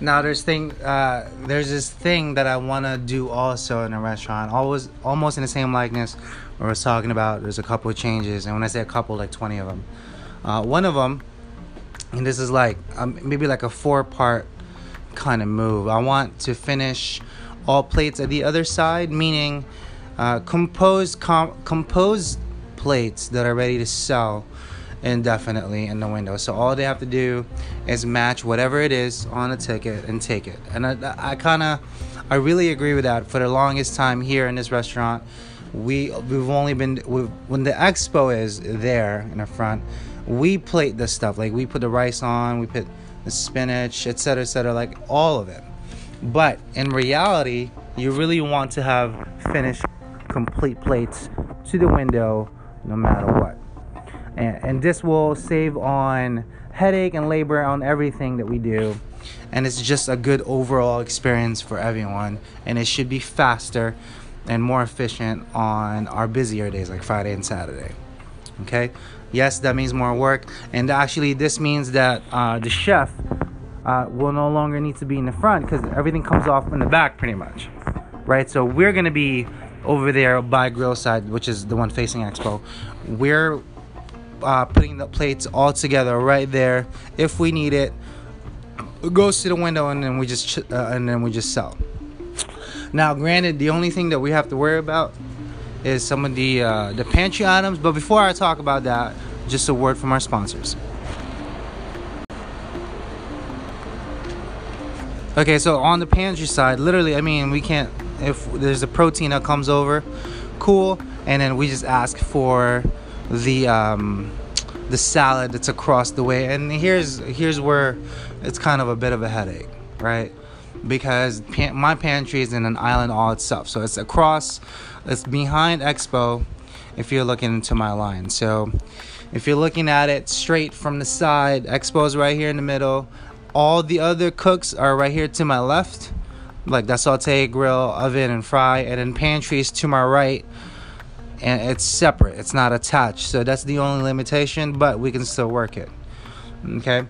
Now there's thing uh, there's this thing that I want to do also in a restaurant, always almost in the same likeness. I was talking about there's a couple of changes, and when I say a couple, like 20 of them. Uh, one of them, and this is like um, maybe like a four-part kind of move. I want to finish all plates at the other side, meaning uh, compose com- compose plates that are ready to sell indefinitely in the window. So all they have to do is match whatever it is on the ticket and take it. And I, I kind of, I really agree with that. For the longest time here in this restaurant, we we've only been we've, when the expo is there in the front, we plate the stuff like we put the rice on, we put the spinach, etc., etc., like all of it. But in reality, you really want to have finished complete plates to the window no matter what and, and this will save on headache and labor on everything that we do. And it's just a good overall experience for everyone. And it should be faster and more efficient on our busier days like friday and saturday. Okay? Yes that means more work. And actually this means that uh, the chef uh, will no longer need to be in the front because everything comes off in the back pretty much. Right? So we're going to be over there by grill side which is the one facing expo. We're uh, putting the plates all together right there if we need it. it goes to the window and then we just uh, and then we just sell. Now, granted, the only thing that we have to worry about is some of the uh, the pantry items. But before I talk about that, just a word from our sponsors. Okay, so on the pantry side, literally, I mean, we can't if there's a protein that comes over, cool, and then we just ask for the um, the salad that's across the way. And here's here's where it's kind of a bit of a headache, right? Because my pantry is in an island all itself, so it's across, it's behind Expo. If you're looking into my line, so if you're looking at it straight from the side, Expo's right here in the middle. All the other cooks are right here to my left, like that saute grill, oven, and fry, and then pantries to my right and it's separate. It's not attached. So that's the only limitation but we can still work it. Okay?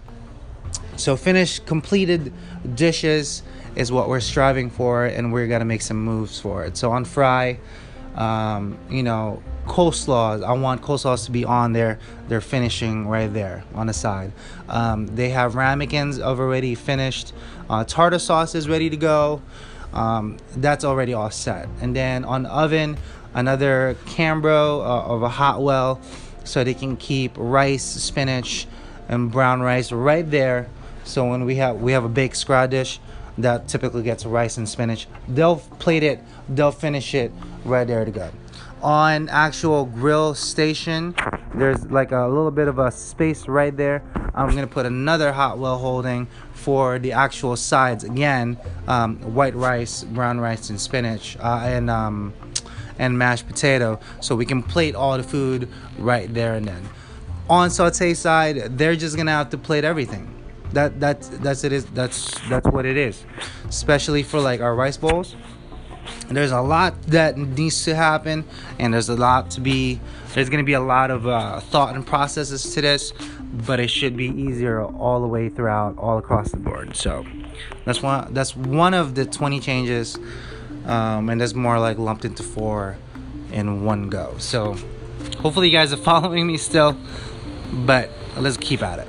So finished completed dishes is what we're striving for and we're gonna make some moves for it. So on fry um, you know coleslaws i want coleslaws to be on there they're finishing right there on the side. Um, they have ramekins already finished. Uh, tartar sauce is ready to go. Um, that's already all set. And then on oven another Cambro uh, of a hot well so they can keep rice, spinach, and brown rice right there. So when we have we have a baked scrod dish that typically gets rice and spinach, they'll plate it, they'll finish it right there to go. On actual grill station, there's like a little bit of a space right there. I'm gonna put another hot well holding for the actual sides again, um, white rice, brown rice, and spinach, uh, and um, and mashed potato so we can plate all the food right there and then. On saute side they're just gonna have to plate everything. That that's that's it is that's that's what it is. Especially for like our rice bowls. There's a lot that needs to happen and there's a lot to be there's to be a lot of uh, thought and processes to this but it should be easier all the way throughout all across the board. So that's one that's one of the 20 changes um, and there's more like lumped into four in one go. So hopefully you guys are following me still, but let's keep at it.